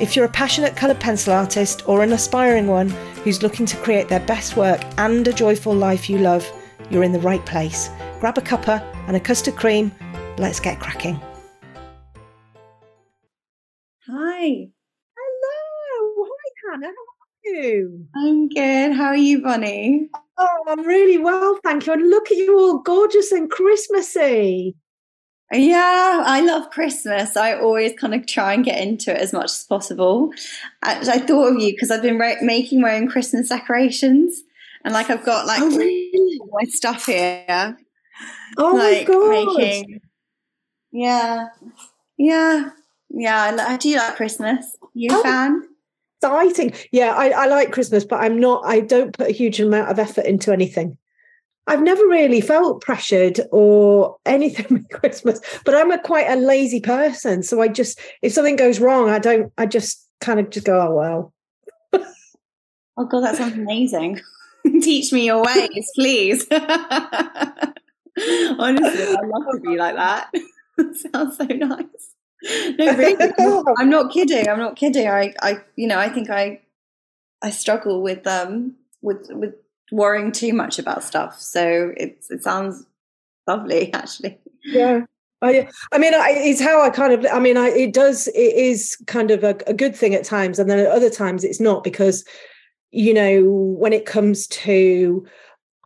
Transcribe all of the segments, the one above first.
If you're a passionate coloured pencil artist or an aspiring one who's looking to create their best work and a joyful life you love, you're in the right place. Grab a cuppa and a custard cream. Let's get cracking. Hi. Hello. Hi, Hannah. How are you? I'm good. How are you, Bonny? Oh, I'm really well, thank you. And look at you all gorgeous and Christmassy. Yeah, I love Christmas. I always kind of try and get into it as much as possible. I, I thought of you because I've been re- making my own Christmas decorations, and like I've got like Oh, really? my stuff here. Oh like my god. making. Yeah, yeah, yeah. I, li- I do like Christmas. You Oh. fan? Exciting. Yeah, I, I like Christmas, but I'm not, I don't put a huge amount of effort into anything. I've never really felt pressured or anything with Christmas, but I'm a quite a lazy person. So I just, if something goes wrong, I don't, I just kind of just go, oh, well. Oh god, that sounds amazing. Teach me your ways, please. Honestly, I'd love to be like that. sounds so nice. No, really. I'm not kidding. I'm not kidding. I, I, you know, I think I, I struggle with um with with worrying too much about stuff. So it's it sounds lovely, actually. yeah. Oh, I, I mean I, it's how i kind of i mean I, it does it is kind of a, a good thing at times. And then at other times it's not because you know when it comes to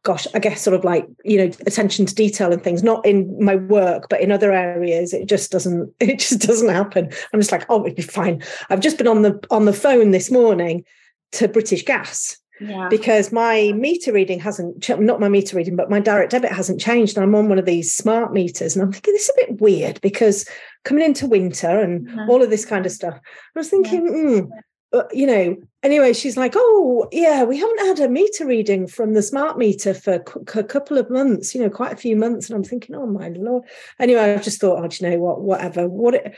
gosh i guess sort of like you know attention to detail and things not in my work but in other areas it just doesn't it just doesn't happen. I'm just like oh it'd be fine. I've just been on the on the phone this morning to british gas Yeah. because my meter reading hasn't not my meter reading but my direct debit hasn't changed and i'm on one of these smart meters and i'm thinking this is a bit weird because coming into winter and Mhm. all of this kind of stuff i was thinking mm, uh, you know anyway she's like oh yeah we haven't had a meter reading from the smart meter for c- a couple of months you know quite a few months and i'm thinking oh my lord anyway I've just thought oh do you know what whatever what it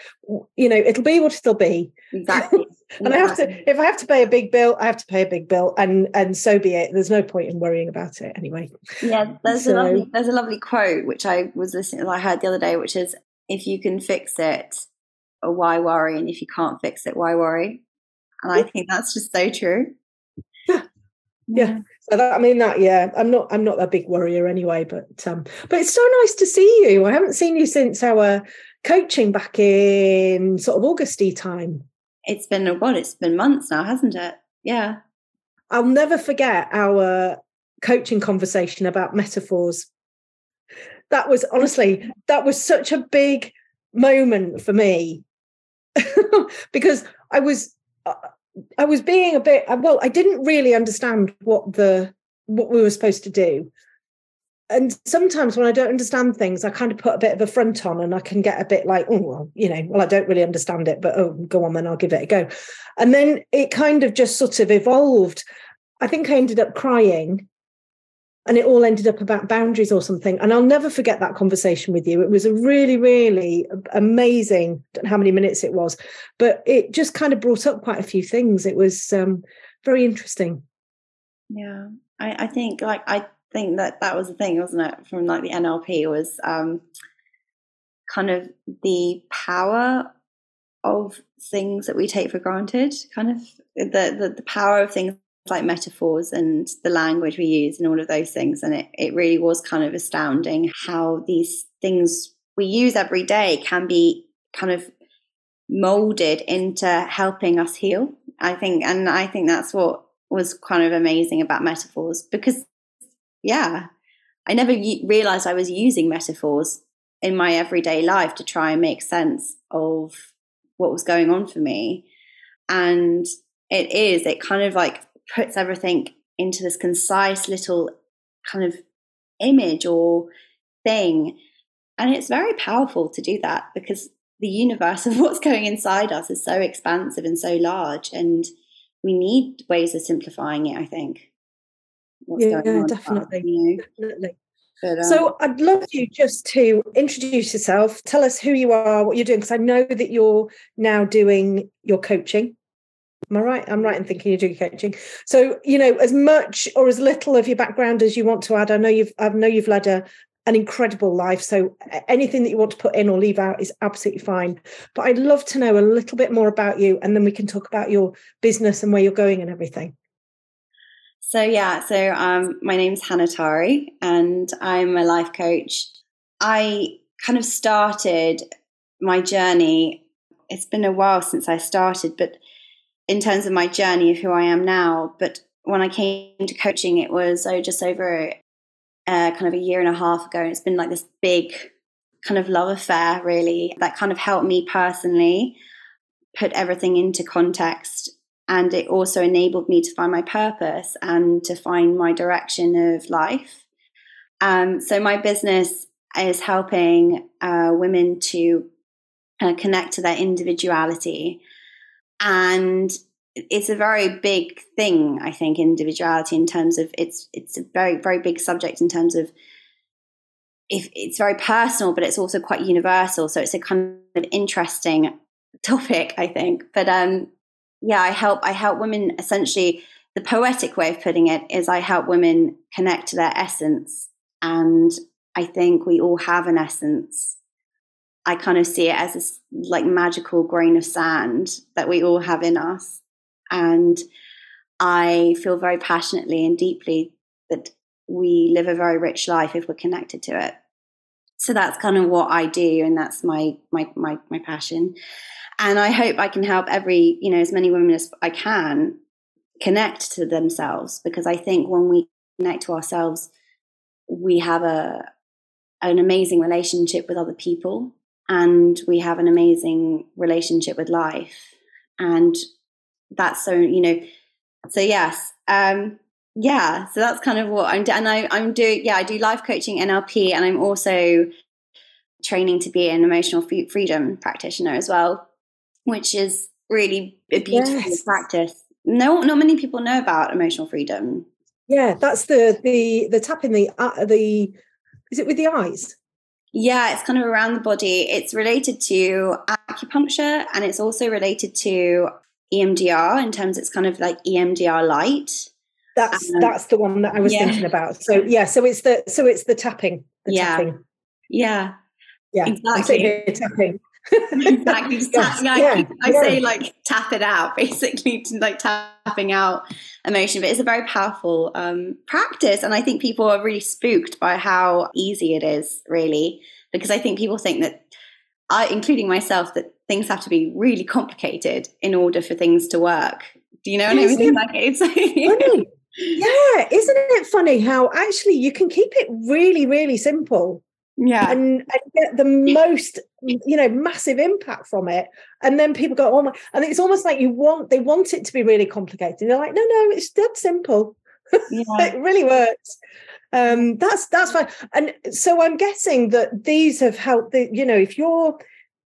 you know it'll be what it'll be exactly. and I have to if I have to pay a big bill, I have to pay a big bill, and and so be it. There's no point in worrying about it anyway. Yeah, there's So- a lovely there's a lovely quote which I was listening I heard the other day, which is if you can fix it, why worry? And if you can't fix it, why worry? And I think that's just so true. Yeah. Yeah. So that I mean that yeah, I'm not I'm not a big worrier anyway, but um but it's so nice to see you. I haven't seen you since our coaching back in sort of Augusty time. It's been oh god, it's been months now, hasn't it? Yeah. I'll never forget our coaching conversation about metaphors. That was honestly, that was such a big moment for me because I was, I was being a bit, uh, well, I didn't really understand what the, what we were supposed to do. And sometimes when I don't understand things, I kind of put a bit of a front on and I can get a bit like, oh, well, you know, well, I don't really understand it, but oh, go on, then I'll give it a go. And then it kind of just sort of evolved. I think I ended up crying and it all ended up about boundaries or something. And I'll never forget that conversation with you. It was a really, really amazing, don't know how many minutes it was, but it just kind of brought up quite a few things. It was um, very interesting. Yeah. I, I think like I think that that was the thing, wasn't it, from like the NLP was um kind of the power of things that we take for granted, kind of the the, the power of things like metaphors and the language we use and all of those things. And it, it really was kind of astounding how these things we use every day can be kind of molded into helping us heal I think, and I think that's what was kind of amazing about metaphors because, yeah, I never realized I was using metaphors in my everyday life to try and make sense of what was going on for me. And it is, it kind of like puts everything into this concise little kind of image or thing. And it's very powerful to do that because the universe of what's going inside us is so expansive and so large. And we need ways of simplifying it, I think. yeah, definitely. you know? Definitely. But, um, so I'd love you just to introduce yourself, tell us who you are, what you're doing, because I know that you're now doing your coaching. Am I right? I'm right in thinking you're doing coaching. So, you know, as much or as little of your background as you want to add, I know you've I know you've led a an incredible life. So anything that you want to put in or leave out is absolutely fine. But I'd love to know a little bit more about you and then we can talk about your business and where you're going and everything. So yeah, so um, my name's Hannah Tahry, and I'm a life coach. I kind of started my journey. It's been a while since I started, but in terms of my journey of who I am now, but when I came to coaching, it was oh, just over uh, kind of a year and a half ago. And it's been like this big kind of love affair, really, that kind of helped me personally put everything into context and it also enabled me to find my purpose and to find my direction of life. Um, so my business is helping uh, women to uh, connect to their individuality, and it's a very big thing. I think individuality in terms of it's it's a very very big subject in terms of if it's very personal, but it's also quite universal. So it's a kind of interesting topic, I think. But um, yeah, I help I help women essentially the poetic way of putting it is I help women connect to their essence and I think we all have an essence. I kind of see it as this like magical grain of sand that we all have in us. And I feel very passionately and deeply that we live a very rich life if we're connected to it. So that's kind of what I do, and that's my my my my passion and I hope I can help every, you know, as many women as I can connect to themselves because I think when we connect to ourselves, we have a an amazing relationship with other people and we have an amazing relationship with life. And that's so, you know, so yes, um, yeah, so that's kind of what I'm doing. And I, I'm doing, yeah, I do life coaching, NLP, and I'm also training to be an emotional freedom practitioner as well which is really a beautiful yes. practice. No, not many people know about emotional freedom. Yeah, that's the the the tapping the uh, the is it with the eyes? Yeah, it's kind of around the body. It's related to acupuncture and it's also related to EMDR in terms it's kind of like EMDR light. That's um, that's the one that I was yeah. thinking about. So yeah, so it's the so it's the tapping. The yeah. Tapping. Yeah. Yeah. Exactly. tapping exactly. Tap, yeah, yeah, I, say like tap it out, basically, like tapping out emotion. But it's a very powerful um, practice, and I think people are really spooked by how easy it is, really, because I think people think that, I, including myself, that things have to be really complicated in order for things to work. Do you know what I mean? Like it's funny. Yeah, isn't it funny how actually you can keep it really, really simple yeah. And, and get the most you know massive impact from it. And then people go oh my and it's almost like you want they want it to be really complicated. And they're like no no it's dead simple. Yeah. it really works. Um that's that's fine. And so i'm guessing that these have helped the you know if you're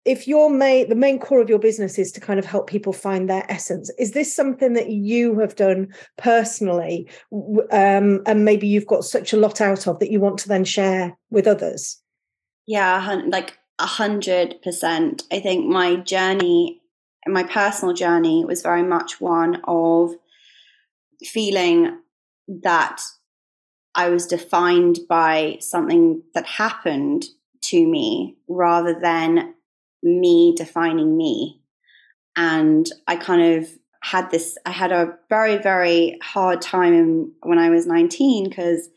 if your main the main core of your business is to kind of help people find their essence is this something that you have done personally um, and maybe you've got such a lot out of that you want to then share with others? Yeah like a hundred percent. I think my journey my personal journey was very much one of feeling that i was defined by something that happened to me rather than me defining me. And I kind of had this, I had a very, very hard time when I was 19 because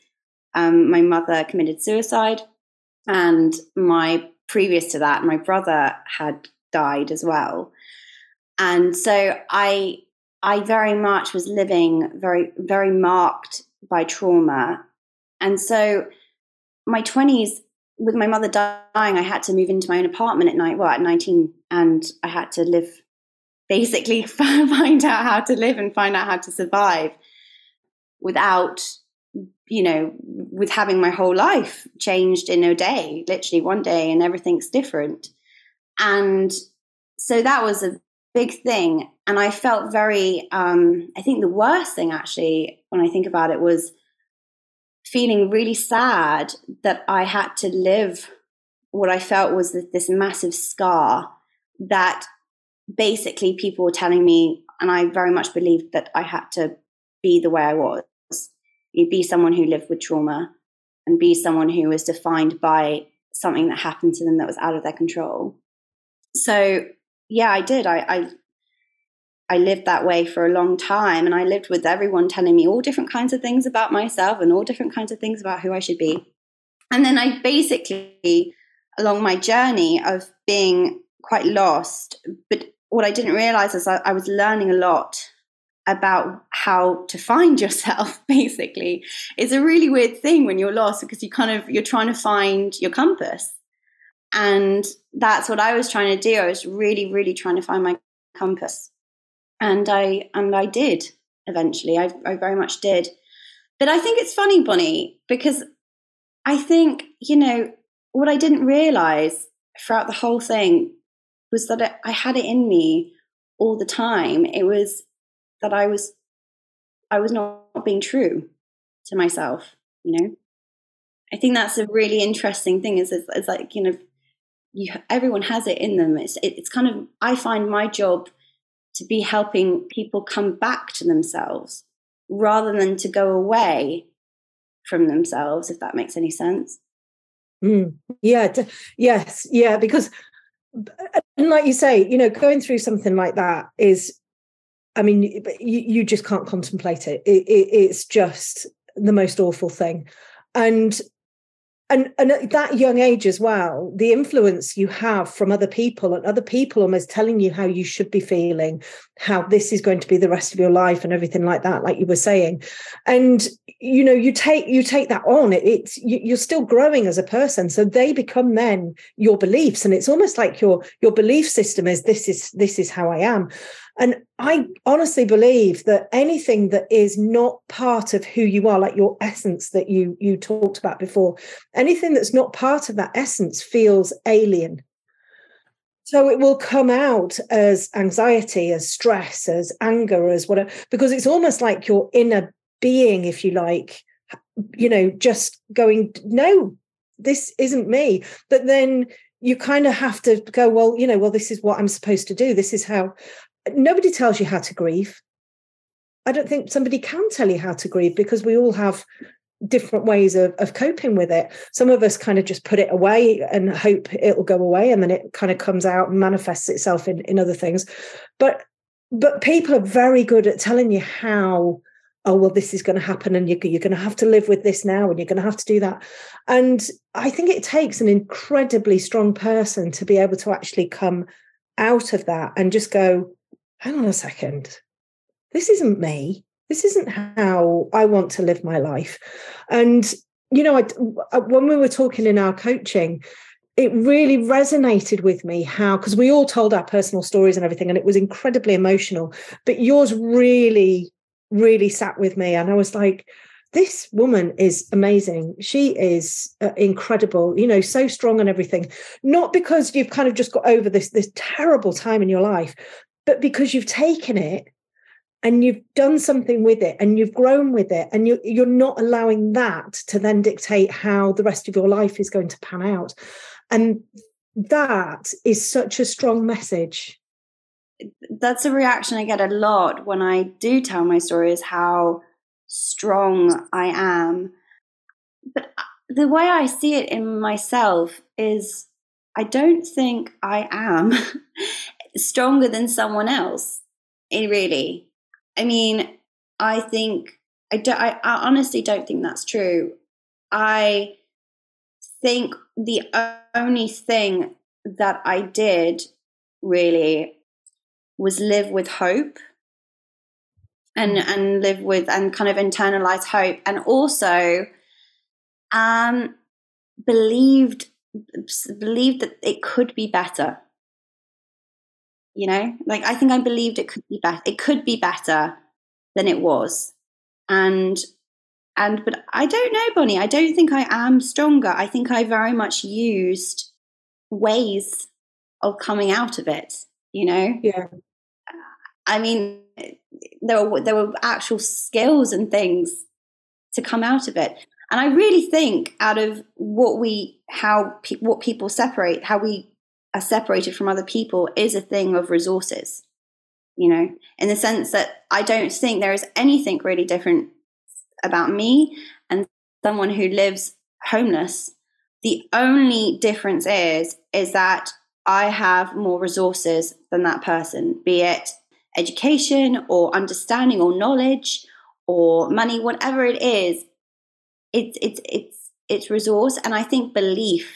um, my mother committed suicide. And my previous to that, my brother had died as well. And so I I very much was living very, very marked by trauma. And so my 20s, with my mother dying, I had to move into my own apartment at night, well, at 19, and I had to live, basically find out how to live and find out how to survive without, you know, with having my whole life changed in a day, literally one day, and everything's different. And so that was a big thing. And I felt very, um, I think the worst thing actually, when I think about it, was feeling really sad that I had to live what I felt was this massive scar that basically people were telling me, and I very much believed that I had to be the way I was. You be someone who lived with trauma and be someone who was defined by something that happened to them that was out of their control. So yeah, I did. I, I I lived that way for a long time, and I lived with everyone telling me all different kinds of things about myself and all different kinds of things about who I should be. And then I basically, along my journey of being quite lost, but what I didn't realize is I, I was learning a lot about how to find yourself basically it's a really weird thing when you're lost because you kind of you're trying to find your compass and that's what I was trying to do. I was really, really trying to find my compass. And I and I did eventually. I, I very much did. But I think it's funny, Bonny, because I think, you know, what I didn't realize throughout the whole thing was that I had it in me all the time. It was that I was I was not being true to myself, you know. I think that's a really interesting thing is, is like, you know, you everyone has it in them it's it, it's kind of i find my job to be helping people come back to themselves rather than to go away from themselves if that makes any sense. Mm, yeah yes yeah because like you say you know going through something like that is i mean you, you just can't contemplate it. It, it it's just the most awful thing. And and and at that young age as well the influence you have from other people and other people almost telling you how you should be feeling how this is going to be the rest of your life and everything like that like you were saying. And you know you take you take that on. It, it's you, are still growing as a person. So they become then your beliefs. And it's almost like your your belief system is this is this is how i am and I honestly believe that anything that is not part of who you are, like your essence that you you talked about before, anything that's not part of that essence feels alien. So it will come out as anxiety, as stress, as anger, as whatever, because it's almost like your inner being, if you like, you know, just going, no, this isn't me. But then you kind of have to go, well, you know, well, this is what I'm supposed to do. This is how nobody tells you how to grieve. I don't think somebody can tell you how to grieve because we all have different ways of, of coping with it. Some of us kind of just put it away and hope it'll go away and then it kind of comes out and manifests itself in, in other things. But but people are very good at telling you how oh well this is going to happen and you're, you're going to have to live with this now and you're going to have to do that and i think it takes an incredibly strong person to be able to actually come out of that and just go hang on a second, this isn't me. This isn't how I want to live my life. And, you know, I, uh, when we were talking in our coaching, it really resonated with me how, because we all told our personal stories and everything, and it was incredibly emotional, but yours really, really sat with me. And I was like, this woman is amazing. She is uh, incredible, you know, so strong and everything. Not because you've kind of just got over this this terrible time in your life, but because you've taken it and you've done something with it and you've grown with it and you, you're not allowing that to then dictate how the rest of your life is going to pan out. And that is such a strong message. That's a reaction i get a lot when i do tell my story is how strong i am. But uh, the way i see it in myself is i don't think i am stronger than someone else. It really. I mean, I think I don't. I, I honestly don't think that's true. I think the only thing that I did really was live with hope and and live with and kind of internalize hope and also um believed believed that it could be better you know? Like i think i believed it could be better it could be better than it was. And and but i don't know bonny. I don't think i am stronger. I think i very much used ways of coming out of it you know? Yeah. I mean there were there were actual skills and things to come out of it. And i really think out of what we how pe- what people separate how we are separated from other people is a thing of resources you know in the sense that i don't think there is anything really different about me and someone who lives homeless the only difference is is that i have more resources than that person be it education or understanding or knowledge or money, whatever it is, it's it's it's it's resource. And I think belief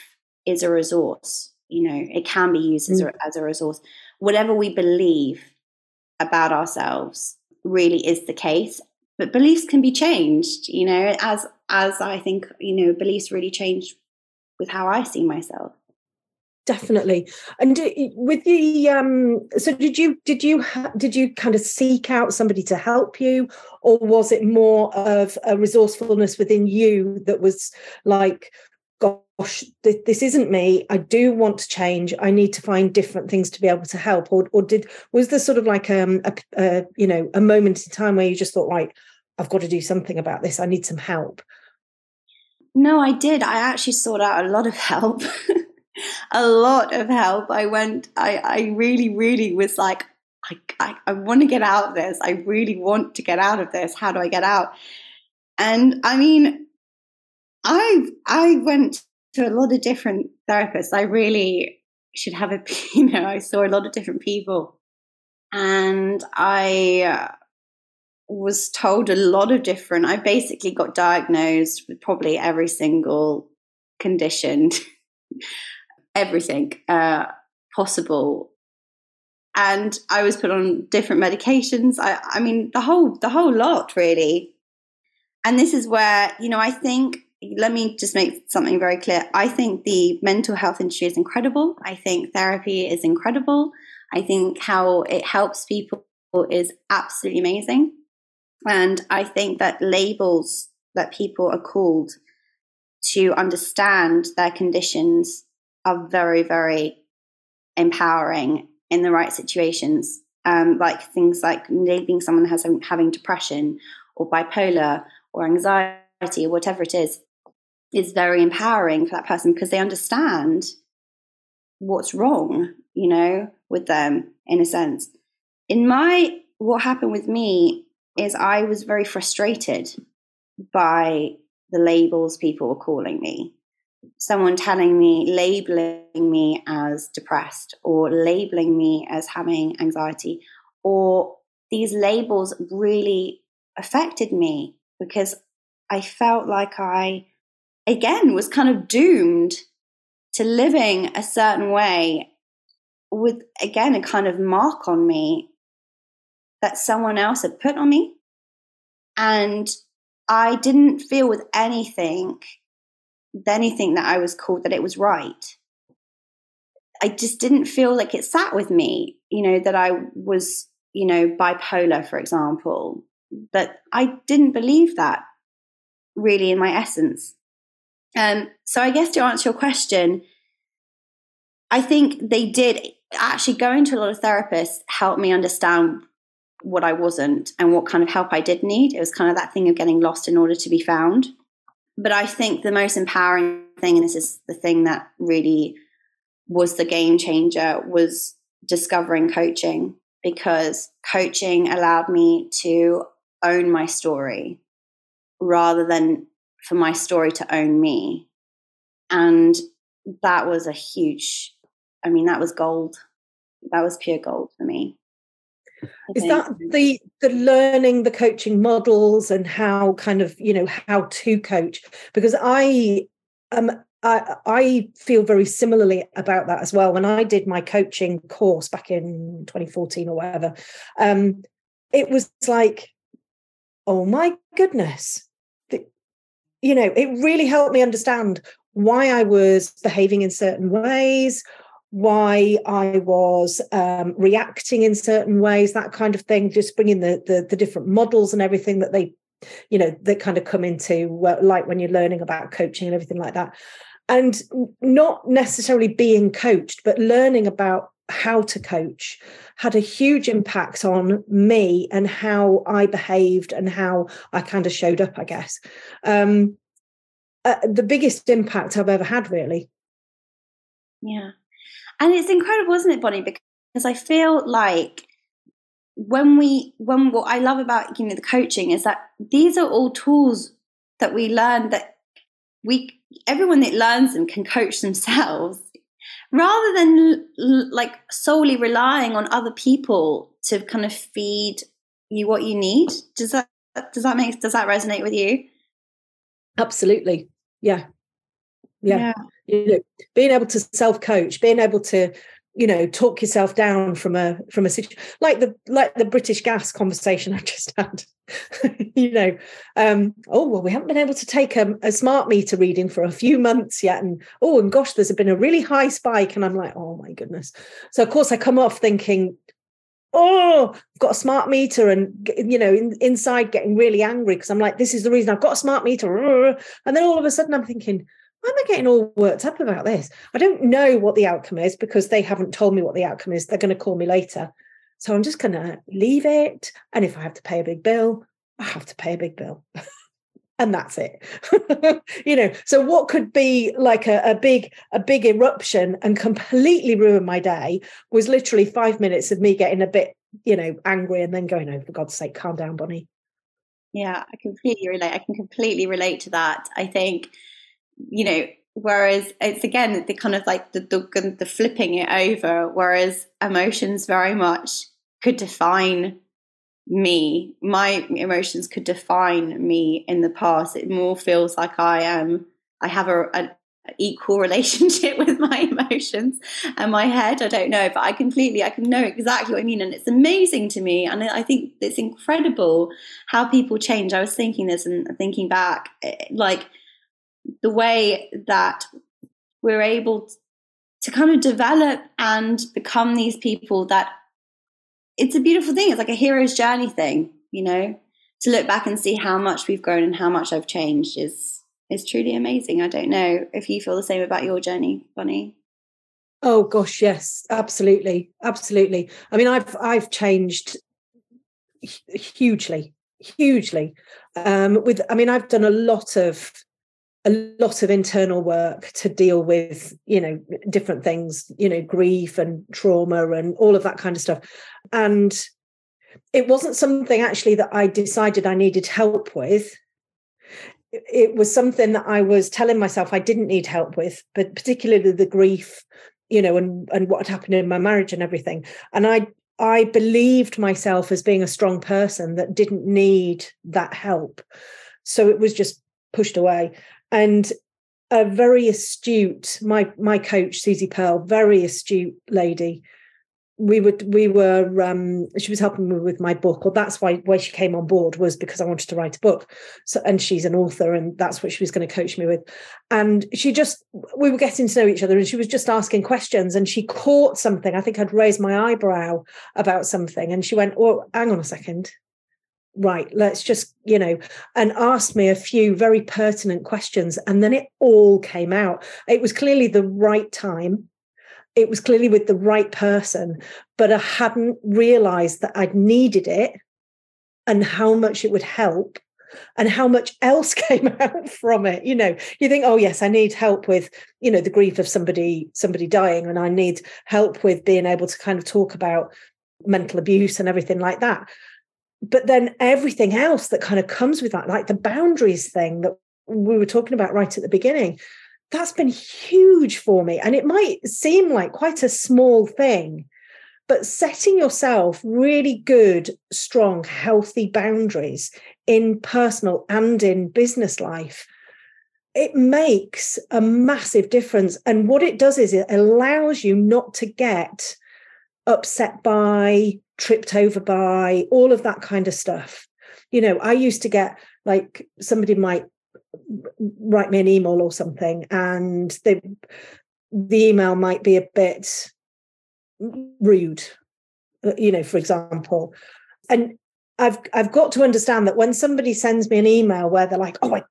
is a resource. You know, it can be used as a, mm. as a resource. Whatever we believe about ourselves really is the case. But beliefs can be changed, you know, as as I think, you know, beliefs really change with how I see myself definitely and uh, with the um so did you did you ha- did you kind of seek out somebody to help you or was it more of a resourcefulness within you that was like gosh th- this isn't me i do want to change i need to find different things to be able to help or or did was there sort of like um a, a you know a moment in time where you just thought like i've got to do something about this i need some help no i did i actually sought out a lot of help a lot of help. I went, I, I really, really was like, I, I, I want to get out of this. I really want to get out of this. How do I get out? And I mean, I I went to a lot of different therapists. I really should have a, you know, I saw a lot of different people, and I uh, was told a lot of different. I basically got diagnosed with probably every single condition everything uh, possible and I was put on different medications. I, I mean, the whole the whole lot really. And this is where you know I think. Let me just make something very clear. I think the mental health industry is incredible. I think therapy is incredible. I think how it helps people is absolutely amazing. And I think that labels that people are called to understand their conditions are very, very empowering in the right situations. Um, like things like labeling someone as having depression or bipolar or anxiety or whatever it is, is very empowering for that person because they understand what's wrong, you know, with them in a sense. In my, what happened with me is I was very frustrated by the labels people were calling me someone telling me, labeling me as depressed or labeling me as having anxiety, or these labels really affected me because I felt like I, again, was kind of doomed to living a certain way with, again, a kind of mark on me that someone else had put on me. And I didn't feel with anything anything that I was called that it was right. I just didn't feel like it sat with me, you know, that I was, you know, bipolar, for example. But I didn't believe that really in my essence. Um, so I guess to answer your question, I think they did actually going to a lot of therapists helped me understand what I wasn't and what kind of help I did need. It was kind of that thing of getting lost in order to be found. But I think the most empowering thing, and this is the thing that really was the game changer, was discovering coaching because coaching allowed me to own my story rather than for my story to own me. And that was a huge, I mean, that was gold. That was pure gold for me. Is that the the learning the coaching models and how kind of you know how to coach? Because I um I, I feel very similarly about that as well. When I did my coaching course back in 2014 or whatever, um, it was like oh my goodness. You know, it really helped me understand why I was behaving in certain ways, why I was um, reacting in certain ways, that kind of thing. Just bringing the, the the different models and everything that they, you know, that kind of come into uh, like when you're learning about coaching and everything like that, and not necessarily being coached, but learning about how to coach had a huge impact on me and how I behaved and how I kind of showed up, I guess. Um, uh, the biggest impact I've ever had, really. Yeah. And it's incredible, isn't it, Bonny? Because I feel like when we, when what I love about, you know, the coaching is that these are all tools that we learn that we, everyone that learns them can coach themselves rather than like solely relying on other people to kind of feed you what you need does that does that make does that resonate with you? Absolutely. Yeah. Yeah, yeah. You know, being able to self coach being able to you know talk yourself down from a from a situation like the like the british gas conversation i just had you know um oh well we haven't been able to take a, a, smart meter reading for a few months yet and oh and gosh there's been a really high spike and i'm like oh my goodness. So of course i come off thinking oh i've got a smart meter and you know in, inside getting really angry because i'm like this is the reason i've got a smart meter and then all of a sudden i'm thinking why am I getting all worked up about this? I don't know what the outcome is because they haven't told me what the outcome is. They're going to call me later. So I'm just going to leave it. And if I have to pay a big bill, I have to pay a big bill. and that's it you know so what could be like a, a, big a big eruption and completely ruin my day was literally five minutes of me getting a bit you know angry and then going oh for god's sake calm down bonny yeah i completely relate i can completely relate to that i think you know, whereas it's again the kind of like the, the, the flipping it over, whereas emotions very much could define me. My emotions could define me in the past. It more feels like I am. I have a, an equal relationship with my emotions and my head. I don't know, but I completely, I can know exactly what I mean, and it's amazing to me. And I think it's incredible how people change. I was thinking this and thinking back, eh, like the way that we're able to kind of develop and become these people that it's a beautiful thing. It's like a hero's journey thing, you know, to look back and see how much we've grown and how much I've changed is is truly amazing. I don't know if you feel the same about your journey, Bonny. Oh gosh, yes, absolutely, absolutely. I mean, I've I've changed hugely, hugely. Um, with, I mean, I've done a lot of a lot of internal work to deal with you know different things you know grief and trauma and all of that kind of stuff. And it wasn't something actually that i decided i needed help with. It was something that i was telling myself i didn't need help with but particularly the grief you know and and what had happened in my marriage and everything. And i i believed myself as being a strong person that didn't need that help. So it was just pushed away and a very astute my my coach Susie Pearl, very astute lady. We would we were um, she was helping me with my book, or that's why why she came on board was because I wanted to write a book. So and she's an author, and that's what she was going to coach me with. And she just we were getting to know each other, and she was just asking questions, and she caught something. I think I'd raised my eyebrow about something, and she went, "Oh, hang on a second right, let's just, you know, and asked me a few very pertinent questions. And then it all came out. It was clearly the right time. It was clearly with the right person, but I hadn't realized that I'd needed it and how much it would help and how much else came out from it you know you think oh yes i need help with you know the grief of somebody somebody dying and i need help with being able to kind of talk about mental abuse and everything like that but then everything else that kind of comes with that, like the boundaries thing that we were talking about right at the beginning, that's been huge for me. And it might seem like quite a small thing, but setting yourself really good, strong, healthy boundaries in personal and in business life it makes a massive difference. And what it does is it allows you not to get upset by tripped over by, all of that kind of stuff. you know i used to get like somebody might write me an email or something and they the email might be a bit rude uh, you know for example and I've I've got to understand that when somebody sends me an email where they're like, "Oh, I,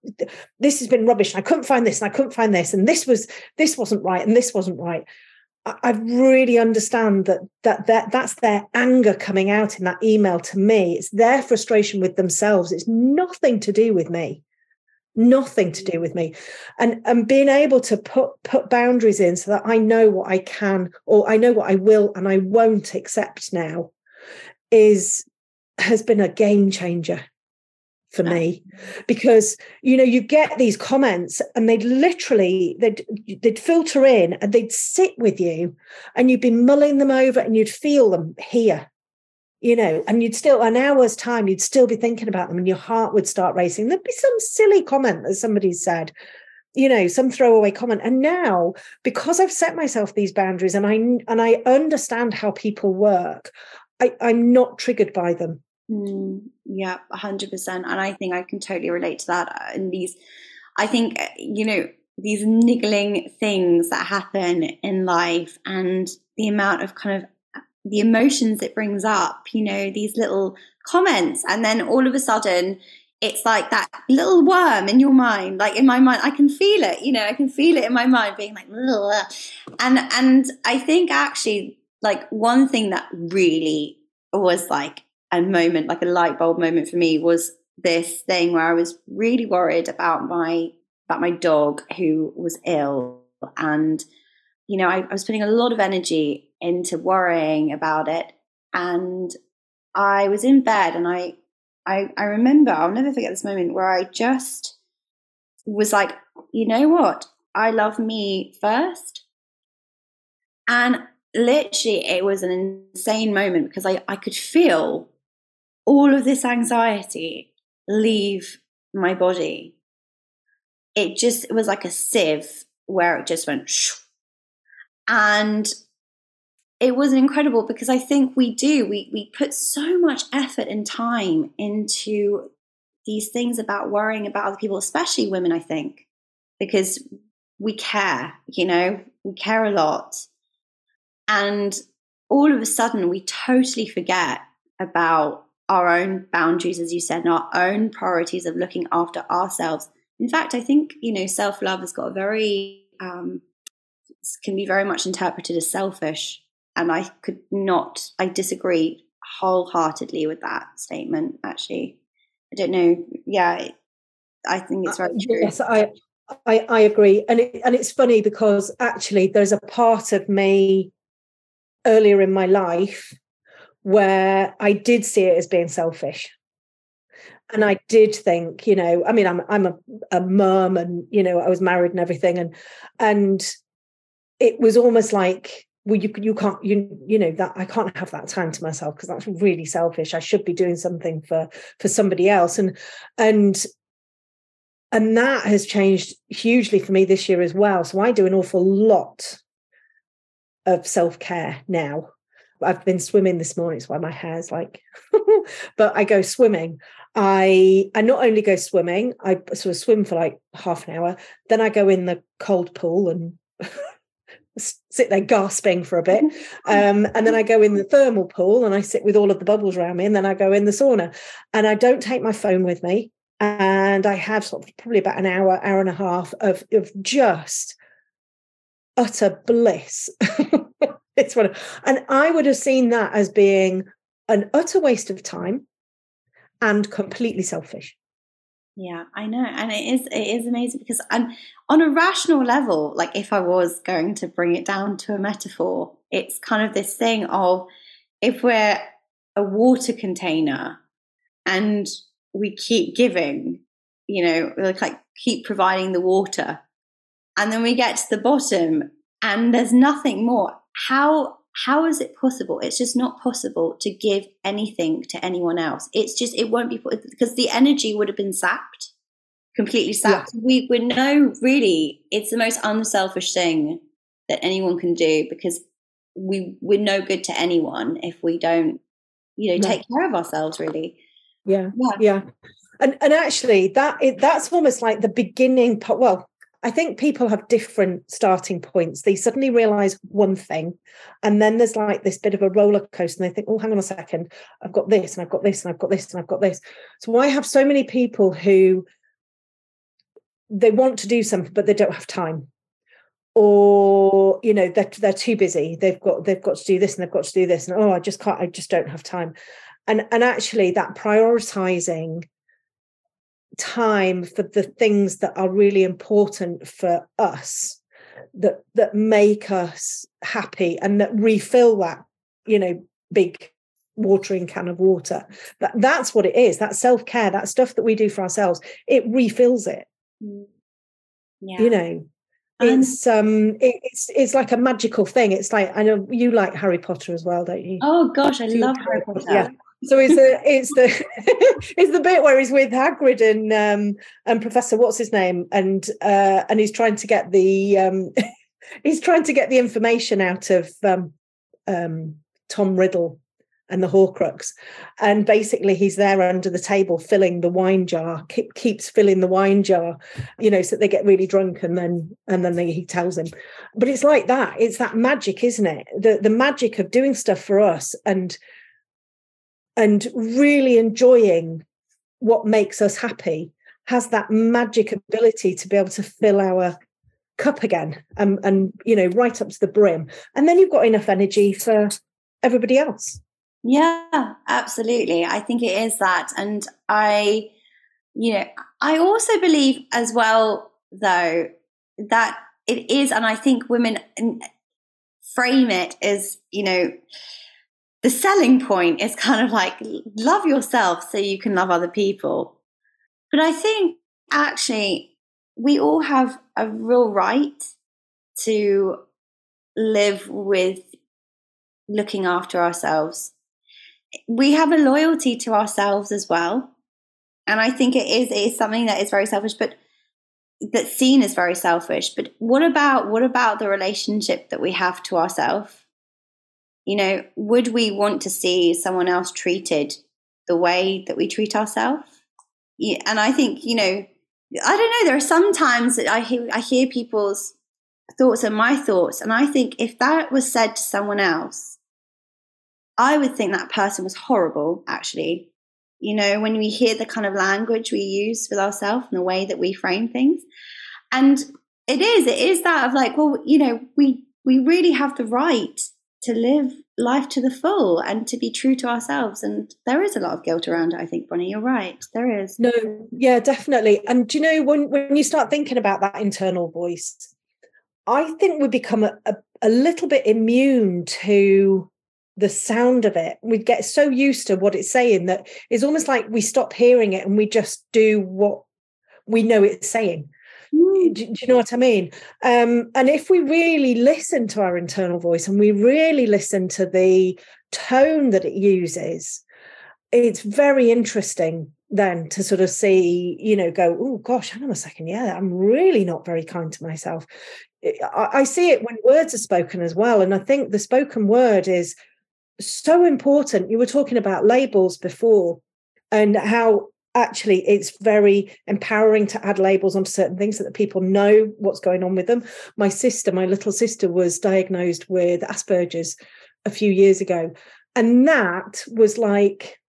this has been rubbish. And I couldn't find this, and I couldn't find this, and this was this wasn't right, and this wasn't right," I, really understand that that that that's their anger coming out in that email to me. It's their frustration with themselves. It's nothing to do with me nothing to do with me and and being able to put put boundaries in so that i know what i can or i know what i will and i won't accept now is has been a game changer for me because you know you get these comments and they'd literally they'd they'd filter in and they'd sit with you and you'd be mulling them over and you'd feel them here you know, and you'd still, an hour's time, you'd still be thinking about them and your heart would start racing. There'd be some silly comment that somebody said, you know, some throwaway comment. And now, because I've set myself these boundaries and I and I understand how people work, I, I'm not triggered by them. Mm, yeah, hundred percent. And I think I can totally relate to that. And these, I think, uh, you know, these niggling things that happen in life and the amount of kind of the emotions it brings up, you know, these little comments. And then all of a sudden, it's like that little worm in your mind, like in my mind, I can feel it, you know, I can feel it in my mind being like, and, and I think actually like one thing that really was like moment, like a light bulb moment for me was this thing where I was really worried about my, about my dog who was ill and, you know, I, I was putting a lot of energy into worrying about it. And I was in bed and I, I, I remember, I'll never forget this moment where I just was like, you know what? I love me first. And literally, it was an insane moment because I, I could feel all of this anxiety leave my body. It just it was like a sieve where it just went. And it was incredible because I think we do. We we put so much effort and time into these things about worrying about other people, especially women, I think, because we care, you know, we care a lot. And all of a sudden we totally forget about our own boundaries, as you said, and our own priorities of looking after ourselves. In fact, I think, you know, self love has got a very, um, can be very much interpreted as selfish and I could not, I disagree wholeheartedly with that statement, actually. I don't know. Yeah, I think it's uh, very true. Yes, I, I, I agree. And, it, and it's funny because actually there's a part of me earlier in my life where I did see it as being selfish. And I did think, you know, I mean, I'm I'm a, a mum and, you know, I was married and everything. And and it was almost like well you you can't you you know that I can't have that time to myself because that's really selfish I should be doing something for for somebody else and and and that has changed hugely for me this year as well so I do an awful lot of self-care now I've been swimming this morning it's why my hair's like but I go swimming I I not only go swimming I sort of swim for like half an hour then I go in the cold pool and sit there gasping for a bit. Um, and then I go in the thermal pool and I sit with all of the bubbles around me. And then I go in the sauna and I don't take my phone with me. And I have sort of probably about an hour, hour and a half of, of just utter bliss. It's what, and I would have seen that as being an utter waste of time and completely selfish. Yeah, I know. And it is it is amazing because I'm on a rational level, like if I was going to bring it down to a metaphor, it's kind of this thing of if we're a water container and we keep giving, you know, like, like keep providing the water, and then we get to the bottom and there's nothing more. How how is it possible? It's just not possible to give anything to anyone else. It's just, it won't be, because the energy would have been sapped, completely sapped. Yeah. We, we know really it's the most unselfish thing that anyone can do because we, we're no good to anyone if we don't, you know, no. take care of ourselves really. yeah yeah, yeah. and and actually that it, that's almost like the beginning part well I think people have different starting points. They suddenly realize one thing, and then there's like this bit of a roller coaster, and they think, oh, hang on a second, I've got this, and I've got this, and I've got this, and I've got this. So I have so many people who they want to do something, but they don't have time. Or, you know, they're they're too busy. They've got they've got to do this and they've got to do this. And oh, I just can't, I just don't have time. And and actually that prioritizing time for the things that are really important for us that that make us happy and that refill that you know big watering can of water. That that's what it is. That self-care that stuff that we do for ourselves it refills it. Yeah. you know it's um it, it's it's like a magical thing. It's like i know you like harry potter as well don't you? Oh gosh i love harry potter? Yeah so it's the it's the it's the bit where he's with Hagrid and um and Professor what's his name and uh and he's trying to get the um he's trying to get the information out of um um Tom Riddle and the Horcrux, and basically he's there under the table filling the wine jar, keep, keeps filling the wine jar, you know, so they get really drunk, and then and then they, he tells him. But it's like that. It's that magic, isn't it? The the magic of doing stuff for us and and really enjoying what makes us happy has that magic ability to be able to fill our cup again and, and you know right up to the brim. And then you've got enough energy for everybody else. Yeah absolutely. I think it is that. And i you know i also believe as well though that it is and i think women frame it as you know the selling point is kind of like love yourself so you can love other people. But I think actually we all have a real right to live with looking after ourselves. We have a loyalty to ourselves as well. And I think it is it is something that is very selfish, but that's seen as very selfish. But what about what about the relationship that we have to ourselves? You know, would we want to see someone else treated the way that we treat ourselves? Yeah, and I think, you know, I don't know, there are some times that I hear, I hear people's thoughts and my thoughts, and I think if that was said to someone else, I would think that person was horrible, actually. You know, when we hear the kind of language we use with ourselves and the way that we frame things. And it is, it is that of like, well, you know, we we really have the right to live life to the full and to be true to ourselves. And there is a lot of guilt around it, I think, Bonny. You're right. There is. No, yeah, definitely. And do you know, when, when you start thinking about that internal voice, I think we become a, a, a little bit immune to the sound of it. We get so used to what it's saying that it's almost like we stop hearing it and we just do what we know it's saying. Do, do, you know what I mean? Um, and if we really listen to our internal voice and we really listen to the tone that it uses, it's very interesting then to sort of see, you know, go, oh gosh, hang on a second. Yeah, I'm really not very kind to myself. I, I see it when words are spoken as well. And I think the spoken word is so important. You were talking about labels before and how actually it's very empowering to add labels onto certain things so that people know what's going on with them. My sister, my little sister, was diagnosed with Asperger's a few years ago. And that was like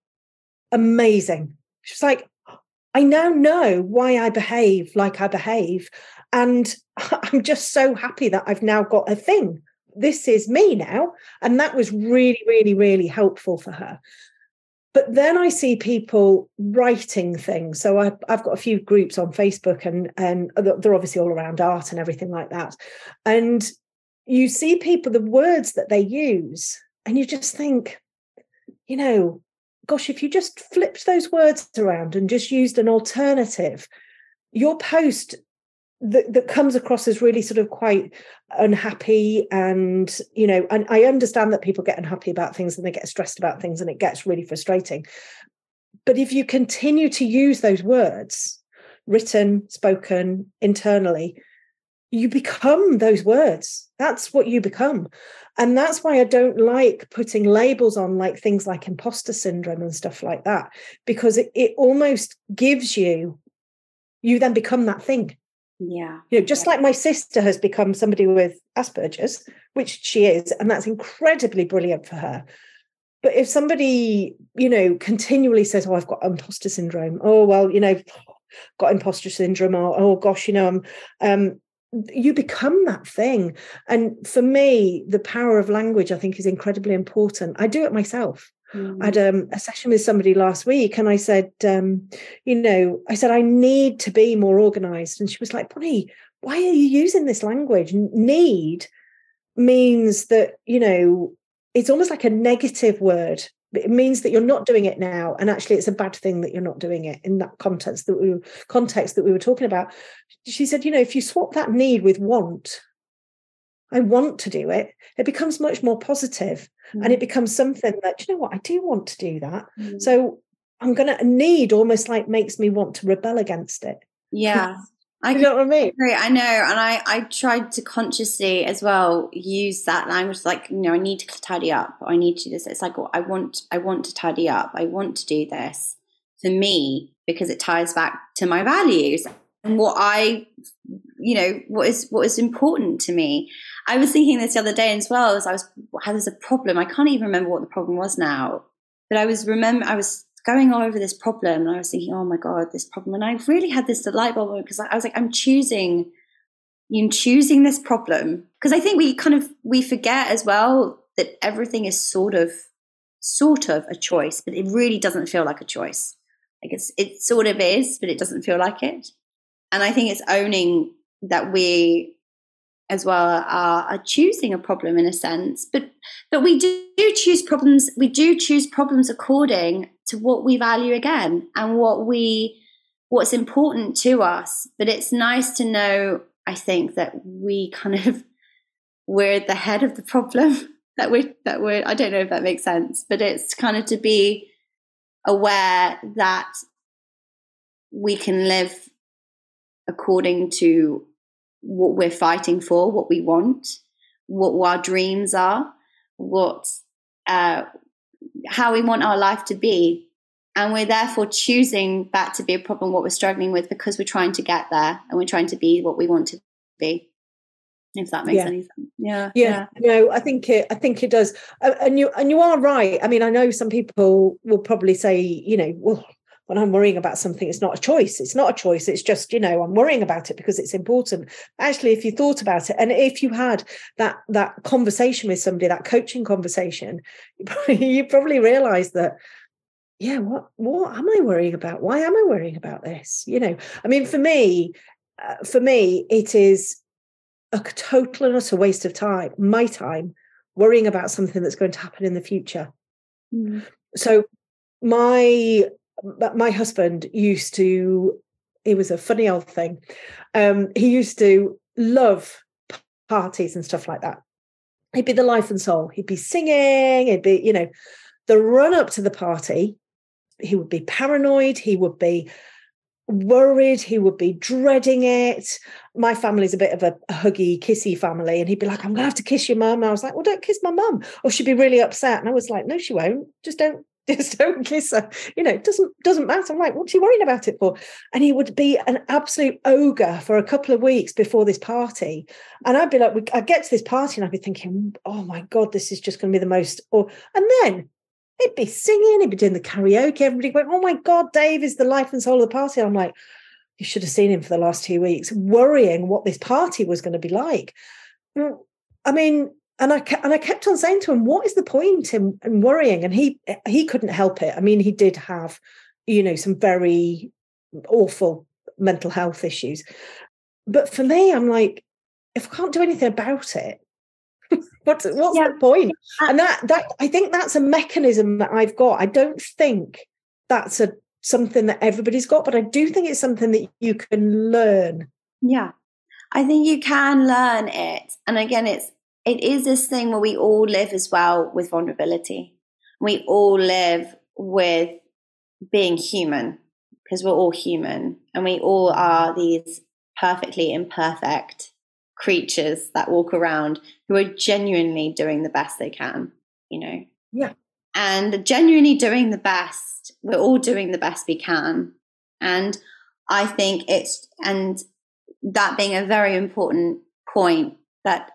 amazing. She was like, I now know why I behave like I behave. And I'm just so happy that I've now got a thing. This is me now. And that was really, really, really helpful for her. But then I see people writing things. So I, have got a few groups on Facebook, and and they're obviously all around art and everything like that. And you see people, the words that they use, and you just think, you know, gosh, if you just flipped those words around and just used an alternative, your post that, that comes across as really sort of quite unhappy and you know and i understand that people get unhappy about things and they get stressed about things and it gets really frustrating but if you continue to use those words written spoken internally you become those words That's what you become. And that's why I don't like putting labels on like things like imposter syndrome and stuff like that, because it, it almost gives you, you then become that thing. Yeah. You know, just yeah. like my sister has become somebody with Asperger's, which she is, and that's incredibly brilliant for her. But if somebody, you know, continually says, Oh, I've got imposter syndrome, oh, well, you know, got imposter syndrome, or oh gosh, you know, I'm um you become that thing. And for me, the power of language, I think, is incredibly important. I do it myself. Mm. I had um, a session with somebody last week, and I said, um, you know, I said, I need to be more organized. And she was like, Bonny, why are you using this language? Need means that, you know, it's almost like a negative word it means that you're not doing it now and actually it's a bad thing that you're not doing it in that context that we context that we were talking about she said you know if you swap that need with want i want to do it it becomes much more positive mm. and it mm. becomes something that you know what i do want to do that mm. so i'm going to need almost like makes me want to rebel against it yeah I you know what I mean? I know, and I I tried to consciously as well use that language. Like, you know, I need to tidy up. I need to do this. It's like well, I want I want to tidy up. I want to do this for me because it ties back to my values what I, you know, what is what is important to me. I was thinking this the other day as well as I was had this a problem. I can't even remember what the problem was now, but I was remember I was going all over this problem and I was thinking, oh my God, this problem. And I really had this light bulb because I was like, I'm choosing, I'm choosing this problem. Because I think we kind of, we forget as well that everything is sort of, sort of a choice, but it really doesn't feel like a choice. Like it's, it sort of is, but it doesn't feel like it. And I think it's owning that we as well are, are, choosing a problem in a sense but but we do choose problems we do choose problems according to what we value again and what we what's important to us. But it's nice to know i think that we kind of we're the head of the problem that we're that we're i don't know if that makes sense but it's kind of to be aware that we can live according to what we're fighting for what we want what our dreams are what uh, how we want our life to be. And we're therefore choosing that to be a problem, what we're struggling with, because we're trying to get there and we're trying to be what we want to be. If that makes yeah. any sense. Yeah. Yeah. yeah. No, I think it I think it does. And you and you are right. I mean, I know some people will probably say, you know, well, when I'm worrying about something, it's not a choice. It's not a choice. It's just, you know, I'm worrying about it because it's important. Actually, if you thought about it, and if you had that that conversation with somebody, that coaching conversation, you probably, you probably realize that, yeah, what what am I worrying about? Why am I worrying about this? You know, I mean, for me, uh, for me, it is a total and utter waste of time, my time, worrying about something that's going to happen in the future. Mm. So my my husband used to it was a funny old thing um, he used to love parties and stuff like that. He'd be the life and soul. He'd be singing he'd be you know the run up to the party he would be paranoid he would be worried he would be dreading it. My family's a bit of a, a huggy kissy family and he'd be like i'm gonna have to kiss your mum. I was like well don't kiss my mum or she'd be really upset. And i was like no she won't. Just don't just don't kiss her. You know, it doesn't doesn't matter. I'm like, what's he worrying about it for? And he would be an absolute ogre for a couple of weeks before this party. And I'd be like, I'd get to this party and I'd be thinking, oh my God, this is just going to be the most. Or and then he'd be singing, he'd be doing the karaoke. Everybody went, oh my God, Dave is the life and soul of the party. And I'm like, you should have seen him for the last two weeks, worrying what this party was going to be like. I mean, and I and I kept on saying to him, "What is the point in, in worrying?" And he he couldn't help it. I mean, he did have, you know, some very awful mental health issues. But for me, I'm like, if I can't do anything about it, what's what's yeah. the point? Uh and that that I think that's a mechanism that I've got. I don't think that's a something that everybody's got, but I do think it's something that you can learn. Yeah. I think you can learn it. And again, it's it is this thing where we all live as well with vulnerability. We all live with being human because we're all human and we all are these perfectly imperfect creatures that walk around who are genuinely doing the best they can, you know. Yeah. And genuinely doing the best, we're all doing the best we can. And I think it's, and that being a very important point that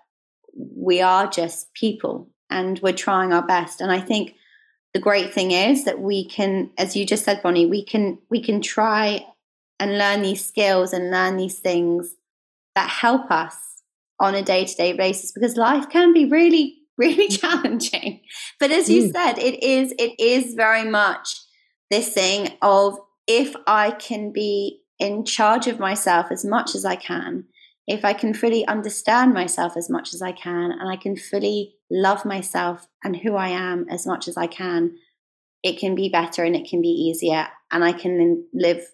we are just people and we're trying our best. And I think the great thing is that we can, as you just said, Bonny, we can we can try and learn these skills and learn these things that help us on a day-to-day basis because life can be really really challenging but as you mm. said it is it is very much this thing of if i can be in charge of myself as much as i can if I can fully understand myself as much as I can and I can fully love myself and who I am as much as I can, it can be better and it can be easier and I can live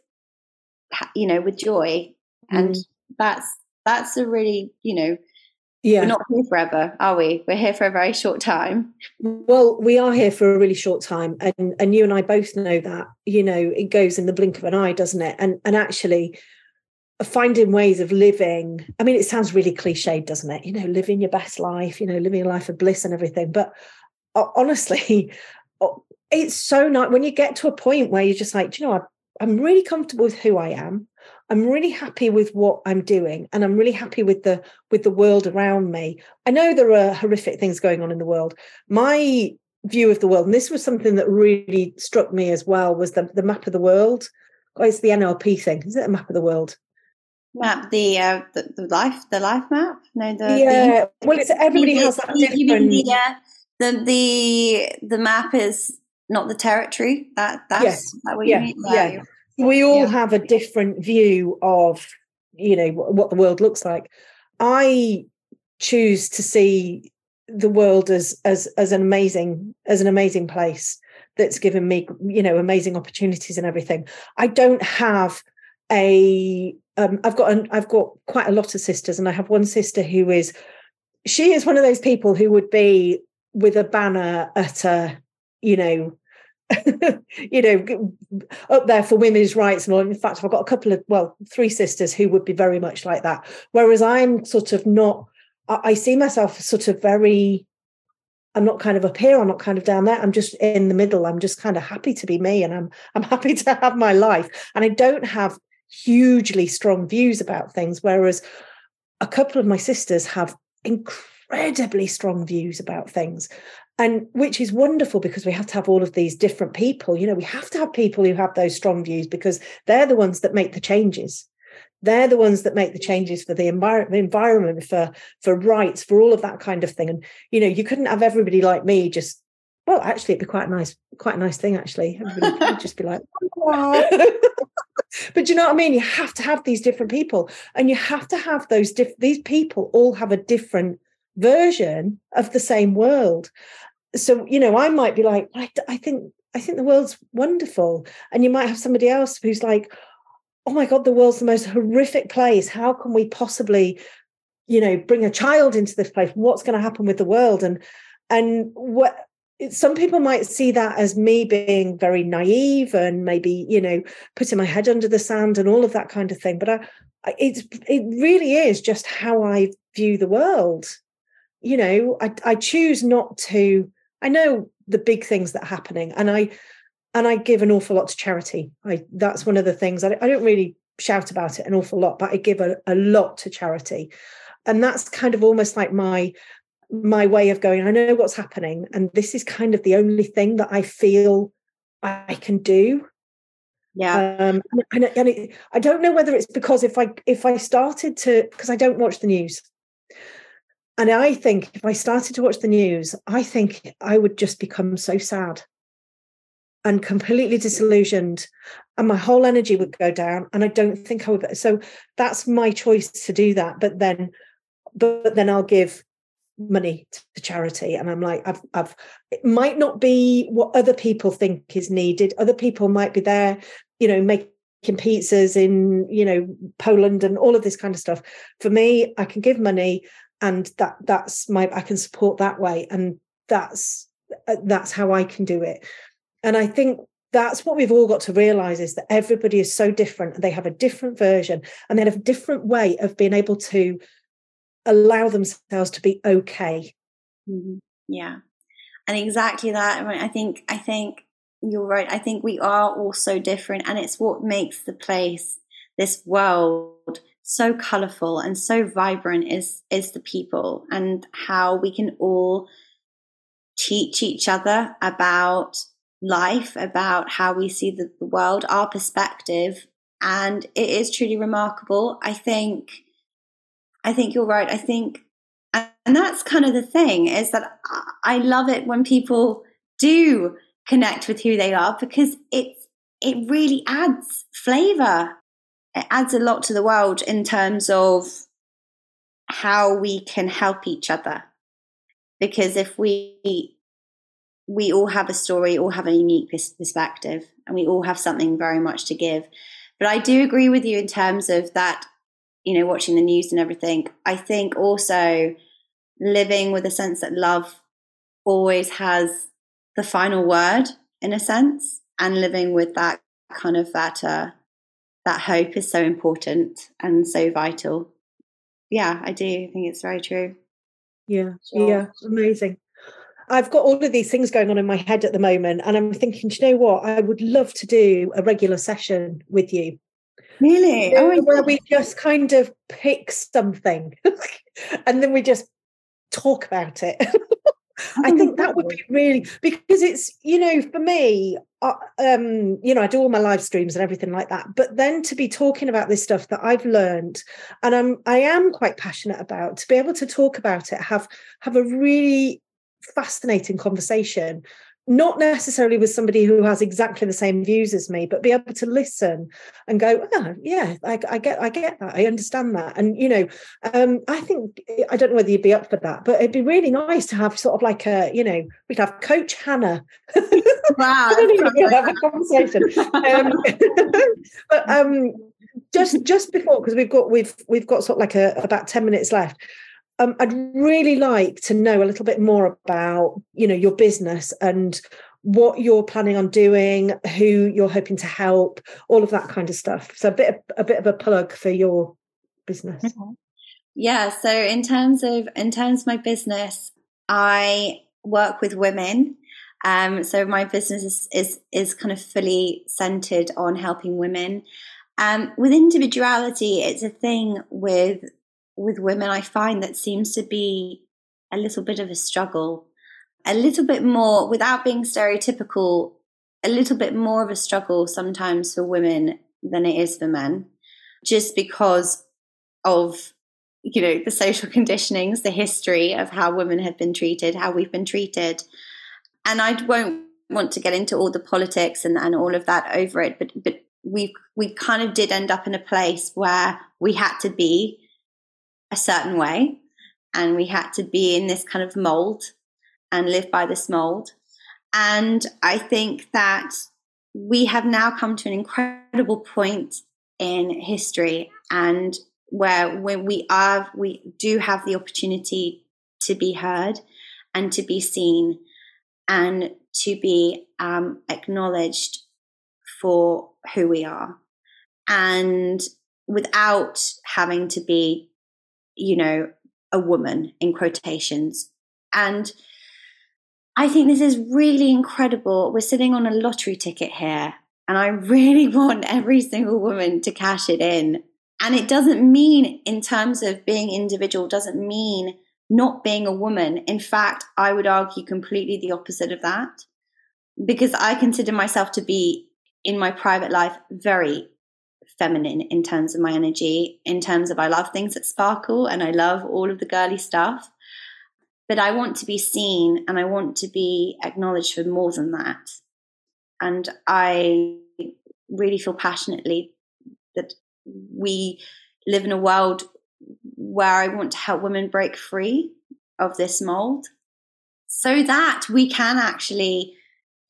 you know with joy and mm. that's that's a really you know yeah. We're not here forever, are we? We're here for a very short time. Well, we are here for a really short time. And and you and I both know that, you know, it goes in the blink of an eye, doesn't it? And and actually finding ways of living. I mean it sounds really cliched doesn't it? You know living your best life you know living a life of bliss and everything. But uh, honestly it's so nice when you get to a point where you're just like you know i'm really comfortable with who i am. I'm really happy with what i'm doing and i'm really happy with the with the world around me. I know there are horrific things going on in the world. My view of the world and this was something that really struck me as well was the, the map of the world. It's the nlp thing. Is it a map of the world map the uh the, the life the life map no the yeah the, well it's everybody the, has that different the, uh, the the the map is not the territory that that's yes. that what yeah. you mean yeah. yeah we all yeah. have a different view of you know what the world looks like i choose to see the world as as as an amazing as an amazing place that's given me you know amazing opportunities and everything i don't have a um, I've got an, I've got quite a lot of sisters, and I have one sister who is she is one of those people who would be with a banner at a you know you know up there for women's rights and all. In fact i've got a couple of well three sisters who would be very much like that. Whereas i'm sort of not i, I see myself sort of very i'm not kind of up here i'm not kind of down there i'm just in the middle i'm just kind of happy to be me and i'm i'm happy to have my life. And i don't have hugely strong views about things, whereas a couple of my sisters have incredibly strong views about things. And which is wonderful because we have to have all of these different people. You know, we have to have people who have those strong views because they're the ones that make the changes. They're the ones that make the changes for the environment, for for rights, for all of that kind of thing. And you know, you couldn't have everybody like me just well, actually, it'd be quite a nice, quite a nice thing. Actually, everybody would just be like, but you know what I mean? You have to have these different people, and you have to have those diff- these people all have a different version of the same world. So you know, I might be like, I, I think I think the world's wonderful, and you might have somebody else who's like, oh my god, the world's the most horrific place. How can we possibly, you know, bring a child into this place? What's going to happen with the world? And and what some people might see that as me being very naive and maybe you know putting my head under the sand and all of that kind of thing. But I, it's it really is just how i view the world. You know I, I choose not to i know the big things that are happening and i and i give an awful lot to charity. I that's one of the things i, I don't really shout about it an awful lot but i give a, a lot to charity. And that's kind of almost like my my way of going, I know what's happening. And this is kind of the only thing that I feel I can do. Yeah. Um, and, and it, I don't know whether it's because if I if I started to because I don't watch the news. And I think if I started to watch the news, I think I would just become so sad and completely disillusioned and my whole energy would go down and i don't think i would so that's my choice to do that but then but then i'll give money to charity and i'm like i've i've it might not be what other people think is needed. Other people might be there you know making pizzas in you know poland and all of this kind of stuff. For me i can give money and that that's my i can support that way and that's uh, that's how i can do it. And i think that's what we've all got to realize is that everybody is so different and they have a different version and they have a different way of being able to allow themselves to be okay. Mm-hmm. Yeah. And exactly that. I, mean, I think, I think you're right. I think we are all so different and it's what makes the place, this world so colorful and so vibrant is, is the people and how we can all teach each other about life, about how we see the, the world, our perspective. And it is truly remarkable. I think, I think you're right. I think, and that's kind of the thing is that I love it when people do connect with who they are because it's, it really adds flavor. It adds a lot to the world in terms of how we can help each other. Because if we we all have a story, all have a unique perspective, and we all have something very much to give. But I do agree with you in terms of that, you know, watching the news and everything. I think also living with a sense that love always has the final word in a sense, and living with that kind of that uh, that hope is so important and so vital. Yeah, I do think it's very true. Yeah, sure. yeah, amazing. I've got all of these things going on in my head at the moment, and I'm thinking, you know what? I would love to do a regular session with you. Really? You know, oh, where we just kind of pick something and then we just talk about it. I think that would be really because it's you know for me, uh, um, you know, I do all my live streams and everything like that. But then to be talking about this stuff that I've learned and I'm I am quite passionate about, to be able to talk about it, have have a really fascinating conversation not necessarily with somebody who has exactly the same views as me, but be able to listen and go, oh, yeah, I, I get, I get that, I understand that, and you know, um, I think I don't know whether you'd be up for that, but it'd be really nice to have sort of like a, you know, we'd have Coach Hannah. Wow, have a conversation. Um, but um, just just before, because we've got we've we've got sort of like a, about ten minutes left um, I'd really like to know a little bit more about, you know, your business and what you're planning on doing, who you're hoping to help, all of that kind of stuff. So a bit of, a bit of a plug for your business. Yeah. So in terms of in terms of my business, I work with women. Um, so my business is, is is kind of fully centered on helping women. Um, with individuality, it's a thing with with women, I find that seems to be a little bit of a struggle, a little bit more, without being stereotypical, a little bit more of a struggle sometimes for women than it is for men, just because of you know the social conditionings, the history of how women have been treated, how we've been treated, and I won't want to get into all the politics and, and all of that over it, but but we we kind of did end up in a place where we had to be a certain way and we had to be in this kind of mold and live by this mold. And I think that we have now come to an incredible point in history and where when we are we do have the opportunity to be heard and to be seen and to be um, acknowledged for who we are and without having to be you know, a woman in quotations. And I think this is really incredible. We're sitting on a lottery ticket here, and I really want every single woman to cash it in. And it doesn't mean, in terms of being individual, doesn't mean not being a woman. In fact, I would argue completely the opposite of that because I consider myself to be in my private life very feminine in terms of my energy, in terms of I love things that sparkle and I love all of the girly stuff. But I want to be seen and I want to be acknowledged for more than that. And I really feel passionately that we live in a world where I want to help women break free of this mold so that we can actually